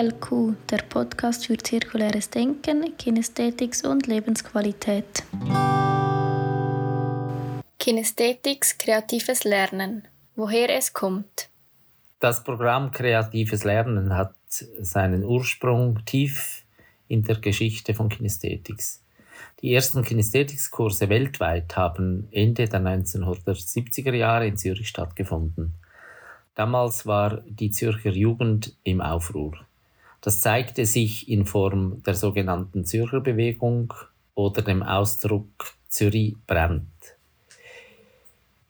CLQ, der Podcast für zirkuläres Denken, Kinästhetics und Lebensqualität. Kinästhetics kreatives Lernen. Woher es kommt. Das Programm Kreatives Lernen hat seinen Ursprung tief in der Geschichte von Kinästhetics. Die ersten Kinästhetics-Kurse weltweit haben Ende der 1970er Jahre in Zürich stattgefunden. Damals war die Zürcher Jugend im Aufruhr. Das zeigte sich in Form der sogenannten Zürcher Bewegung oder dem Ausdruck Zürich brennt.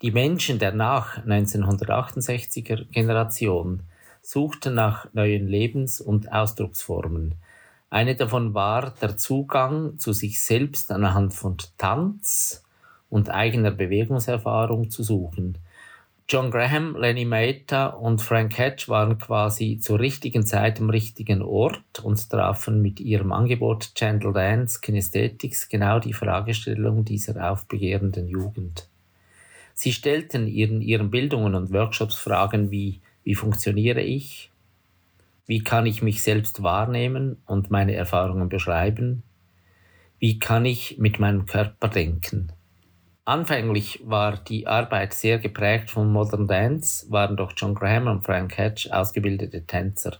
Die Menschen der nach 1968er Generation suchten nach neuen Lebens- und Ausdrucksformen. Eine davon war der Zugang zu sich selbst anhand von Tanz und eigener Bewegungserfahrung zu suchen – John Graham, Lenny Maeta und Frank Hatch waren quasi zur richtigen Zeit am richtigen Ort und trafen mit ihrem Angebot Gentle Dance Kinesthetics genau die Fragestellung dieser aufbegehrenden Jugend. Sie stellten in ihren Bildungen und Workshops Fragen wie wie funktioniere ich? Wie kann ich mich selbst wahrnehmen und meine Erfahrungen beschreiben? Wie kann ich mit meinem Körper denken? Anfänglich war die Arbeit sehr geprägt von Modern Dance, waren doch John Graham und Frank Hatch ausgebildete Tänzer.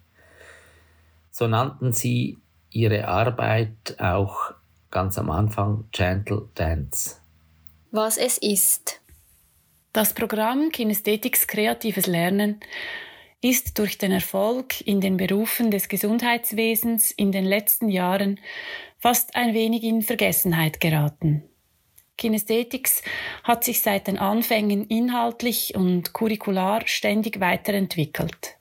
So nannten sie ihre Arbeit auch ganz am Anfang Gentle Dance. Was es ist. Das Programm Kinesthetics Kreatives Lernen ist durch den Erfolg in den Berufen des Gesundheitswesens in den letzten Jahren fast ein wenig in Vergessenheit geraten. Kinesthetics hat sich seit den Anfängen inhaltlich und curricular ständig weiterentwickelt.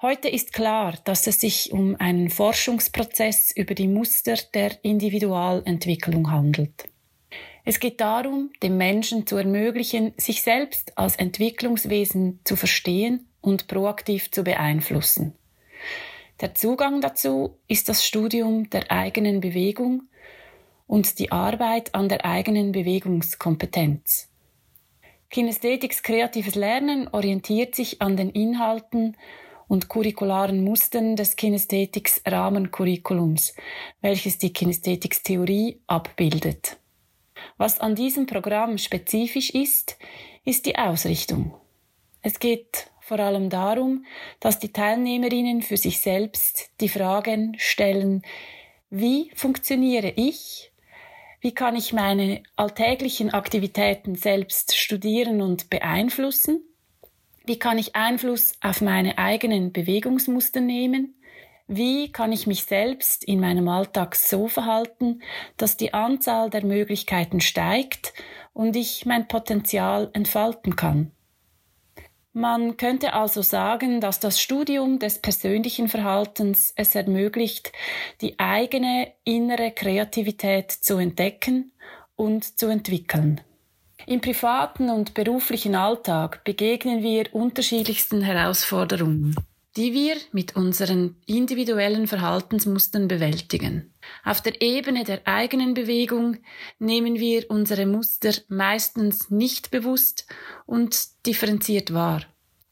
Heute ist klar, dass es sich um einen Forschungsprozess über die Muster der Individualentwicklung handelt. Es geht darum, dem Menschen zu ermöglichen, sich selbst als Entwicklungswesen zu verstehen und proaktiv zu beeinflussen. Der Zugang dazu ist das Studium der eigenen Bewegung und die Arbeit an der eigenen Bewegungskompetenz. Kinesthetics kreatives Lernen orientiert sich an den Inhalten und curricularen Mustern des Kinesthetics Rahmencurriculums, welches die Kinesthetics Theorie abbildet. Was an diesem Programm spezifisch ist, ist die Ausrichtung. Es geht vor allem darum, dass die Teilnehmerinnen für sich selbst die Fragen stellen, wie funktioniere ich wie kann ich meine alltäglichen Aktivitäten selbst studieren und beeinflussen? Wie kann ich Einfluss auf meine eigenen Bewegungsmuster nehmen? Wie kann ich mich selbst in meinem Alltag so verhalten, dass die Anzahl der Möglichkeiten steigt und ich mein Potenzial entfalten kann? Man könnte also sagen, dass das Studium des persönlichen Verhaltens es ermöglicht, die eigene innere Kreativität zu entdecken und zu entwickeln. Im privaten und beruflichen Alltag begegnen wir unterschiedlichsten Herausforderungen, die wir mit unseren individuellen Verhaltensmustern bewältigen. Auf der Ebene der eigenen Bewegung nehmen wir unsere Muster meistens nicht bewusst und differenziert wahr.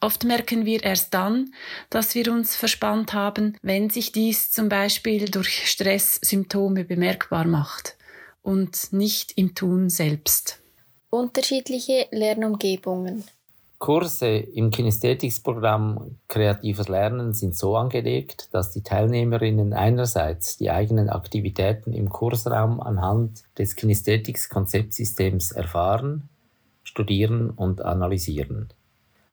Oft merken wir erst dann, dass wir uns verspannt haben, wenn sich dies zum Beispiel durch Stresssymptome bemerkbar macht und nicht im Tun selbst. Unterschiedliche Lernumgebungen. Kurse im Kinesthetics-Programm Kreatives Lernen sind so angelegt, dass die Teilnehmerinnen einerseits die eigenen Aktivitäten im Kursraum anhand des Kinesthetics-Konzeptsystems erfahren, studieren und analysieren.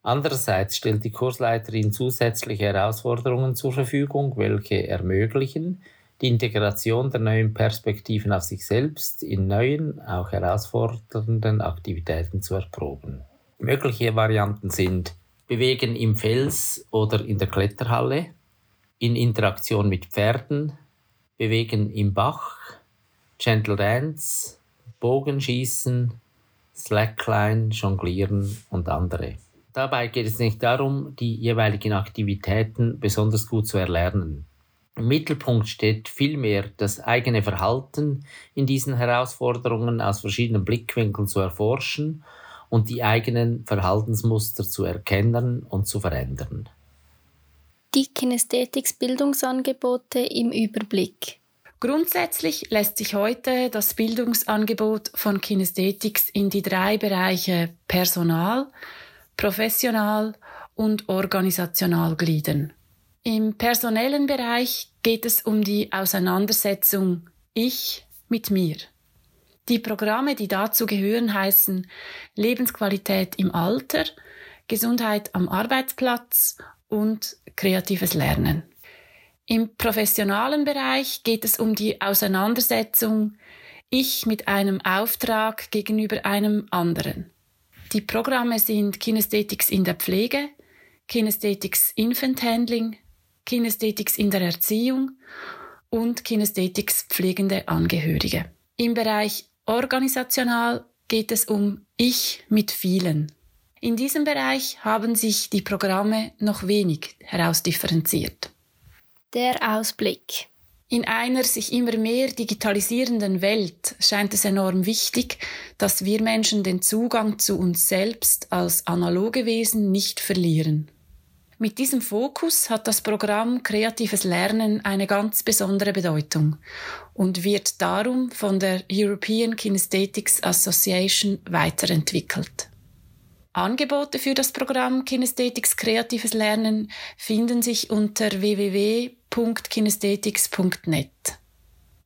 Andererseits stellt die Kursleiterin zusätzliche Herausforderungen zur Verfügung, welche ermöglichen, die Integration der neuen Perspektiven auf sich selbst in neuen, auch herausfordernden Aktivitäten zu erproben. Mögliche Varianten sind. Bewegen im Fels oder in der Kletterhalle, in Interaktion mit Pferden, Bewegen im Bach, Gentle Dance, Bogenschießen, Slackline, Jonglieren und andere. Dabei geht es nicht darum, die jeweiligen Aktivitäten besonders gut zu erlernen. Im Mittelpunkt steht vielmehr das eigene Verhalten in diesen Herausforderungen aus verschiedenen Blickwinkeln zu erforschen und die eigenen Verhaltensmuster zu erkennen und zu verändern. Die Kinästhetics-Bildungsangebote im Überblick. Grundsätzlich lässt sich heute das Bildungsangebot von Kinästhetics in die drei Bereiche Personal, professional und organisational gliedern. Im personellen Bereich geht es um die Auseinandersetzung Ich mit mir. Die Programme, die dazu gehören, heißen Lebensqualität im Alter, Gesundheit am Arbeitsplatz und kreatives Lernen. Im professionalen Bereich geht es um die Auseinandersetzung Ich mit einem Auftrag gegenüber einem anderen. Die Programme sind Kinesthetics in der Pflege, Kinesthetics Infant Handling, Kinesthetics in der Erziehung und Kinesthetics pflegende Angehörige. Im Bereich organisational geht es um Ich mit vielen. In diesem Bereich haben sich die Programme noch wenig herausdifferenziert. Der Ausblick. In einer sich immer mehr digitalisierenden Welt scheint es enorm wichtig, dass wir Menschen den Zugang zu uns selbst als analoge Wesen nicht verlieren. Mit diesem Fokus hat das Programm Kreatives Lernen eine ganz besondere Bedeutung und wird darum von der European Kinesthetics Association weiterentwickelt. Angebote für das Programm Kinesthetics Kreatives Lernen finden sich unter www.kinesthetics.net.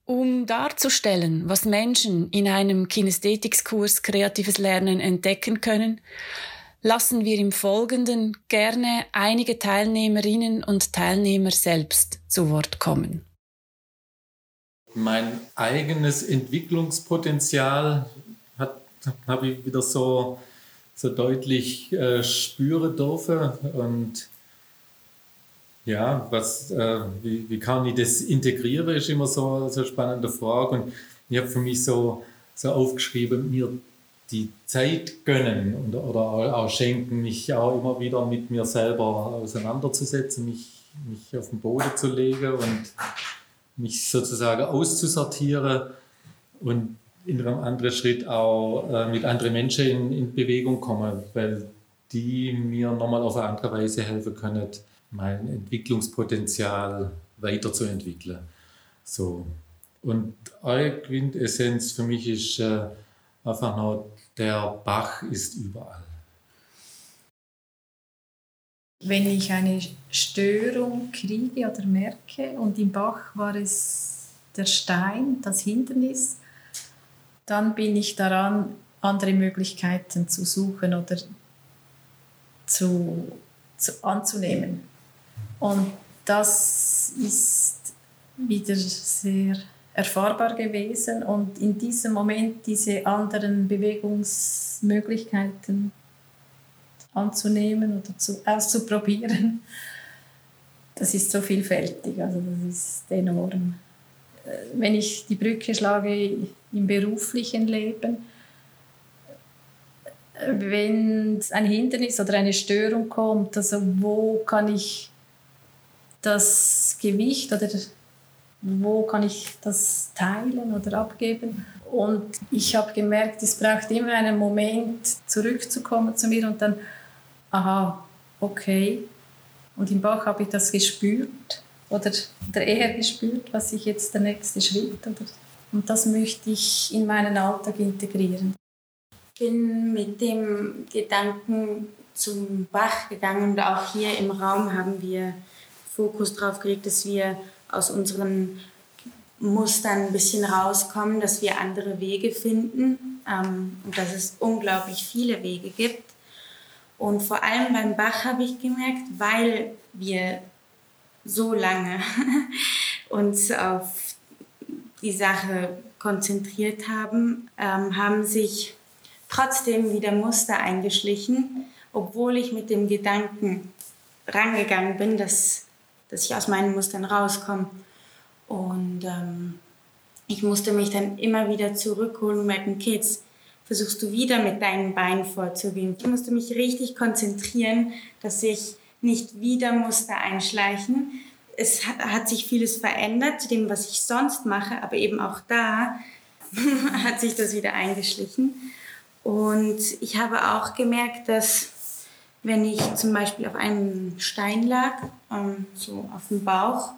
Um darzustellen, was Menschen in einem Kinesthetics-Kurs Kreatives Lernen entdecken können, lassen wir im Folgenden gerne einige Teilnehmerinnen und Teilnehmer selbst zu Wort kommen. Mein eigenes Entwicklungspotenzial habe ich wieder so, so deutlich äh, spüren dürfen und ja, was, äh, wie, wie kann ich das integrieren, ist immer so, so eine spannende Frage. Und ich habe für mich so, so aufgeschrieben, mir die Zeit gönnen und, oder auch schenken, mich auch immer wieder mit mir selber auseinanderzusetzen, mich, mich auf den Boden zu legen und mich sozusagen auszusortieren und in einem anderen Schritt auch äh, mit anderen Menschen in, in, Bewegung kommen, weil die mir nochmal auf eine andere Weise helfen können, mein Entwicklungspotenzial weiterzuentwickeln. So. Und eure Quintessenz für mich ist äh, einfach noch der Bach ist überall. Wenn ich eine Störung kriege oder merke, und im Bach war es der Stein, das Hindernis, dann bin ich daran, andere Möglichkeiten zu suchen oder zu, zu anzunehmen. Und das ist wieder sehr erfahrbar gewesen und in diesem Moment diese anderen Bewegungsmöglichkeiten anzunehmen oder zu, auszuprobieren, das ist so vielfältig, also das ist enorm. Äh, wenn ich die Brücke schlage im beruflichen Leben, wenn ein Hindernis oder eine Störung kommt, also wo kann ich das Gewicht oder wo kann ich das teilen oder abgeben. Und ich habe gemerkt, es braucht immer einen Moment, zurückzukommen zu mir und dann, aha, okay. Und im Bauch habe ich das gespürt oder, oder eher gespürt, was ich jetzt der nächste Schritt oder und das möchte ich in meinen Alltag integrieren. Ich bin mit dem Gedanken zum Bach gegangen und auch hier im Raum haben wir Fokus darauf gelegt, dass wir aus unseren Mustern ein bisschen rauskommen, dass wir andere Wege finden ähm, und dass es unglaublich viele Wege gibt. Und vor allem beim Bach habe ich gemerkt, weil wir so lange uns auf die Sache konzentriert haben, ähm, haben sich trotzdem wieder Muster eingeschlichen, obwohl ich mit dem Gedanken rangegangen bin, dass dass ich aus meinen Mustern rauskomme. Und ähm, ich musste mich dann immer wieder zurückholen und merken, jetzt versuchst du wieder mit deinen Beinen vorzugehen. Ich musste mich richtig konzentrieren, dass sich nicht wieder Muster einschleichen. Es hat, hat sich vieles verändert zu dem, was ich sonst mache, aber eben auch da hat sich das wieder eingeschlichen. Und ich habe auch gemerkt, dass wenn ich zum Beispiel auf einem Stein lag, ähm, so auf dem Bauch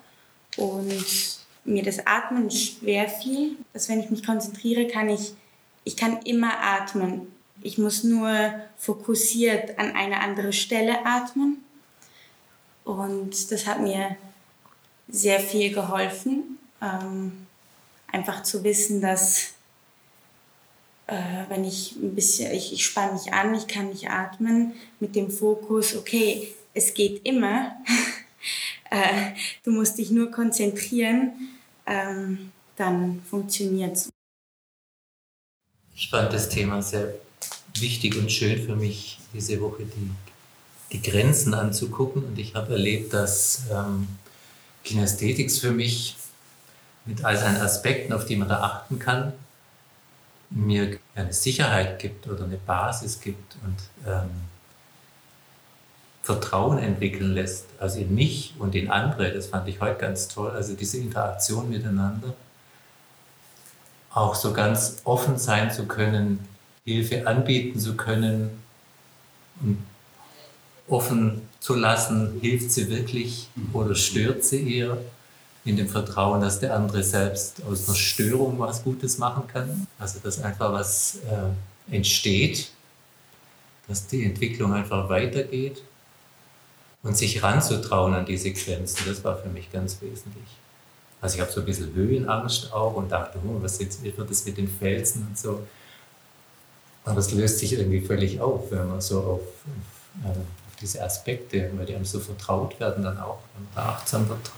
und mir das Atmen schwer fiel, dass wenn ich mich konzentriere, kann ich, ich kann immer atmen. Ich muss nur fokussiert an eine andere Stelle atmen. Und das hat mir sehr viel geholfen, ähm, einfach zu wissen, dass äh, wenn ich ein bisschen, ich, ich spanne mich an, ich kann nicht atmen, mit dem Fokus, okay, es geht immer, äh, du musst dich nur konzentrieren, ähm, dann funktioniert es. Ich fand das Thema sehr wichtig und schön für mich, diese Woche die, die Grenzen anzugucken. Und ich habe erlebt, dass ähm, Kinästhetik für mich mit all seinen Aspekten, auf die man da achten kann, mir eine Sicherheit gibt oder eine Basis gibt und ähm, Vertrauen entwickeln lässt, also in mich und in andere, das fand ich heute ganz toll, also diese Interaktion miteinander, auch so ganz offen sein zu können, Hilfe anbieten zu können und offen zu lassen, hilft sie wirklich oder stört sie eher in dem Vertrauen, dass der andere selbst aus einer Störung was Gutes machen kann. Also dass einfach was äh, entsteht, dass die Entwicklung einfach weitergeht und sich ranzutrauen an diese Grenzen, das war für mich ganz wesentlich. Also ich habe so ein bisschen Höhenangst auch und dachte, oh, was jetzt wird das mit den Felsen und so. Aber es löst sich irgendwie völlig auf, wenn man so auf, auf, äh, auf diese Aspekte, weil die einem so vertraut werden, dann auch, wenn man da achtsam wird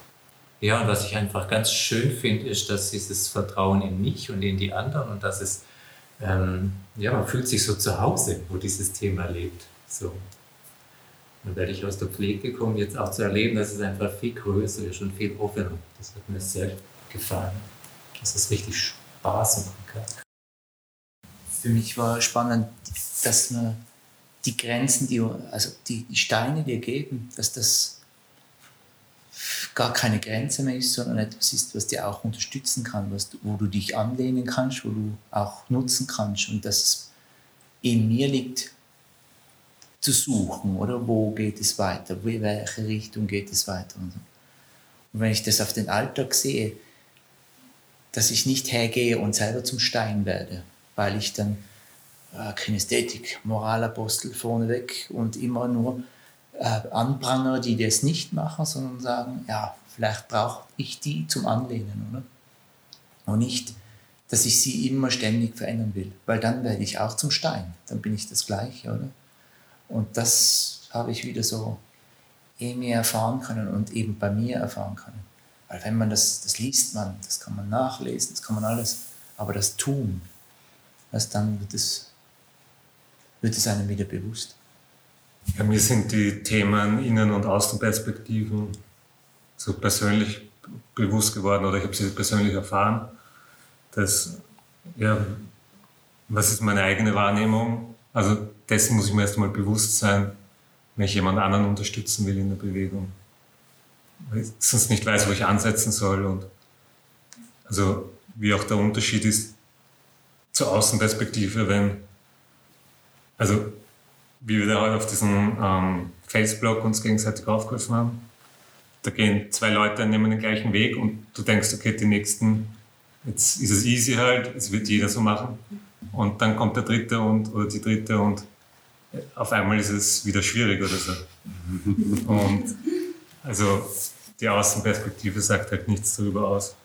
ja, und was ich einfach ganz schön finde, ist, dass dieses Vertrauen in mich und in die anderen und dass es, ähm, ja, man fühlt sich so zu Hause, wo dieses Thema lebt. So. Und werde ich aus der Pflege gekommen, jetzt auch zu erleben, dass es einfach viel größer ist und viel offener. Das hat mir sehr gefallen, dass es richtig Spaß machen kann. Für mich war spannend, dass man die Grenzen, die, also die Steine, die wir geben, dass das gar keine Grenze mehr ist, sondern etwas ist, was dir auch unterstützen kann, was wo du dich anlehnen kannst, wo du auch nutzen kannst. Und dass es in mir liegt, zu suchen, oder? Wo geht es weiter, in welche Richtung geht es weiter. Und, und wenn ich das auf den Alltag sehe, dass ich nicht hergehe und selber zum Stein werde, weil ich dann äh, Kinästhetik, Moralapostel vorneweg und immer nur äh, Anpranger, die das nicht machen, sondern sagen, ja, vielleicht brauche ich die zum Anlehnen, oder? Und nicht, dass ich sie immer ständig verändern will, weil dann werde ich auch zum Stein, dann bin ich das Gleiche, oder? Und das habe ich wieder so in mir erfahren können und eben bei mir erfahren können. Weil wenn man das, das liest man, das kann man nachlesen, das kann man alles, aber das Tun, das dann wird es, wird es einem wieder bewusst. Ja, mir sind die Themen Innen- und Außenperspektiven so persönlich bewusst geworden oder ich habe sie persönlich erfahren, dass, ja, was ist meine eigene Wahrnehmung? Also dessen muss ich mir erst einmal bewusst sein, wenn ich jemand anderen unterstützen will in der Bewegung. Weil ich sonst nicht weiß, wo ich ansetzen soll und also wie auch der Unterschied ist zur Außenperspektive, wenn, also wie wir da heute auf diesem ähm, Felsblock uns gegenseitig aufgeholfen haben. Da gehen zwei Leute, nehmen den gleichen Weg und du denkst, okay, die nächsten, jetzt ist es easy halt, es wird jeder so machen. Und dann kommt der dritte und, oder die dritte und auf einmal ist es wieder schwierig oder so. Und also die Außenperspektive sagt halt nichts darüber aus,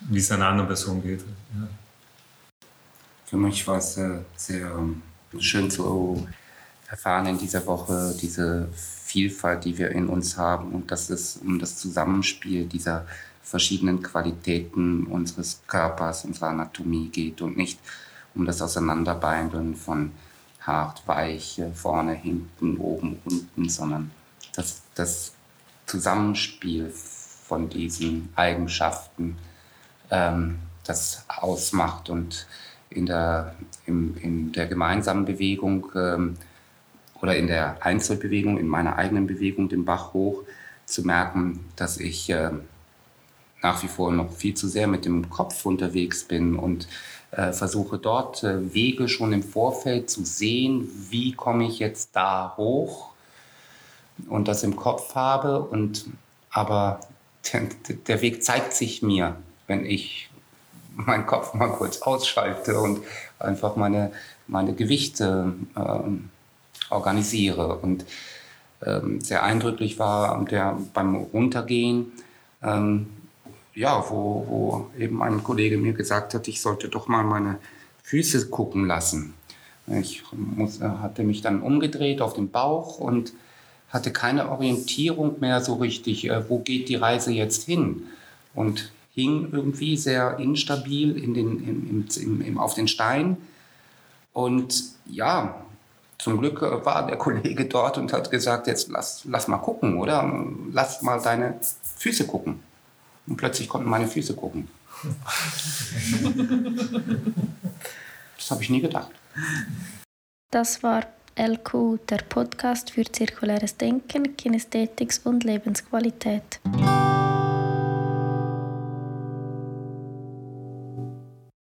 wie es einer anderen Person geht. Ja. Für mich war es sehr, sehr ähm, schön zu erfahren in dieser Woche diese Vielfalt, die wir in uns haben. Und dass es um das Zusammenspiel dieser verschiedenen Qualitäten unseres Körpers, unserer Anatomie geht und nicht um das Auseinanderbeindeln von hart, weich, vorne, hinten, oben, unten, sondern dass das Zusammenspiel von diesen Eigenschaften ähm, das ausmacht. Und in der, im, in der gemeinsamen Bewegung ähm, oder in der Einzelbewegung, in meiner eigenen Bewegung den Bach hoch, zu merken, dass ich äh, nach wie vor noch viel zu sehr mit dem Kopf unterwegs bin und äh, versuche dort äh, Wege schon im Vorfeld zu sehen, wie komme ich jetzt da hoch und das im Kopf habe. Und, aber der, der Weg zeigt sich mir, wenn ich meinen Kopf mal kurz ausschalte und einfach meine, meine Gewichte ähm, organisiere. Und ähm, sehr eindrücklich war der beim Runtergehen, ähm, ja, wo, wo eben ein Kollege mir gesagt hat, ich sollte doch mal meine Füße gucken lassen. Ich muss, hatte mich dann umgedreht auf den Bauch und hatte keine Orientierung mehr so richtig, äh, wo geht die Reise jetzt hin? Und hing irgendwie sehr instabil in den, im, im, im, auf den Stein. Und ja, zum Glück äh, war der Kollege dort und hat gesagt, jetzt lass, lass mal gucken, oder? Lass mal deine Füße gucken. Und plötzlich konnten meine Füße gucken. das habe ich nie gedacht. Das war LQ, der Podcast für zirkuläres Denken, Kinästhetics und Lebensqualität.